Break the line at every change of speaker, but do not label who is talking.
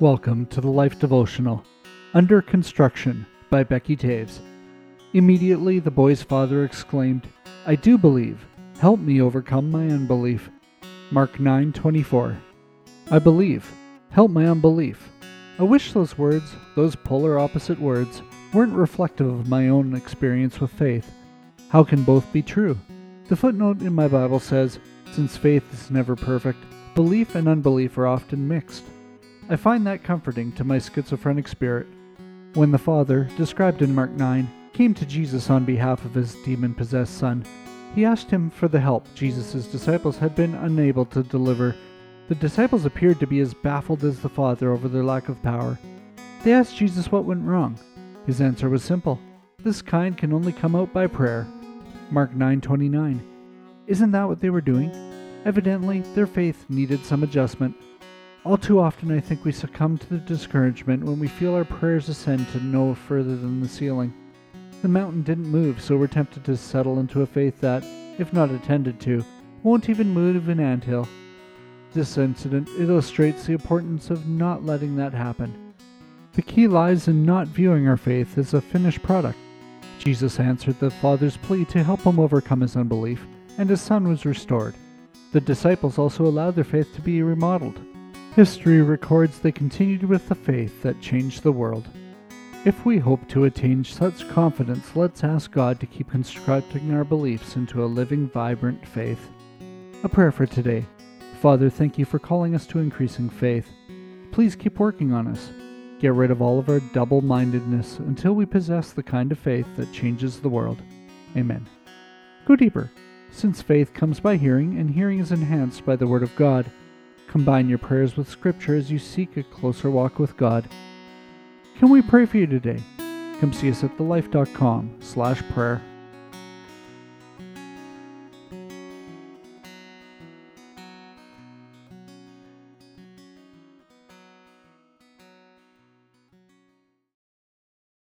Welcome to the Life Devotional, Under Construction by Becky Toews. Immediately the boy's father exclaimed, I do believe. Help me overcome my unbelief. Mark 9:24. I believe. Help my unbelief. I wish those words, those polar opposite words, weren't reflective of my own experience with faith. How can both be true? The footnote in my Bible says, since faith is never perfect, belief and unbelief are often mixed. I find that comforting to my schizophrenic spirit. When the father, described in Mark 9, came to Jesus on behalf of his demon possessed son, he asked him for the help Jesus' disciples had been unable to deliver. The disciples appeared to be as baffled as the father over their lack of power. They asked Jesus what went wrong. His answer was simple this kind can only come out by prayer. Mark 9:29. Isn't that what they were doing? Evidently, their faith needed some adjustment. All too often, I think we succumb to the discouragement when we feel our prayers ascend to no further than the ceiling. The mountain didn't move, so we're tempted to settle into a faith that, if not attended to, won't even move an anthill. This incident illustrates the importance of not letting that happen. The key lies in not viewing our faith as a finished product. Jesus answered the Father's plea to help him overcome his unbelief, and his son was restored. The disciples also allowed their faith to be remodeled. History records they continued with the faith that changed the world. If we hope to attain such confidence, let's ask God to keep constructing our beliefs into a living, vibrant faith. A prayer for today. Father, thank you for calling us to increasing faith. Please keep working on us. Get rid of all of our double mindedness until we possess the kind of faith that changes the world. Amen. Go deeper. Since faith comes by hearing, and hearing is enhanced by the Word of God, combine your prayers with Scripture as you seek a closer walk with God. Can we pray for you today? Come see us at thelife.com slash prayer.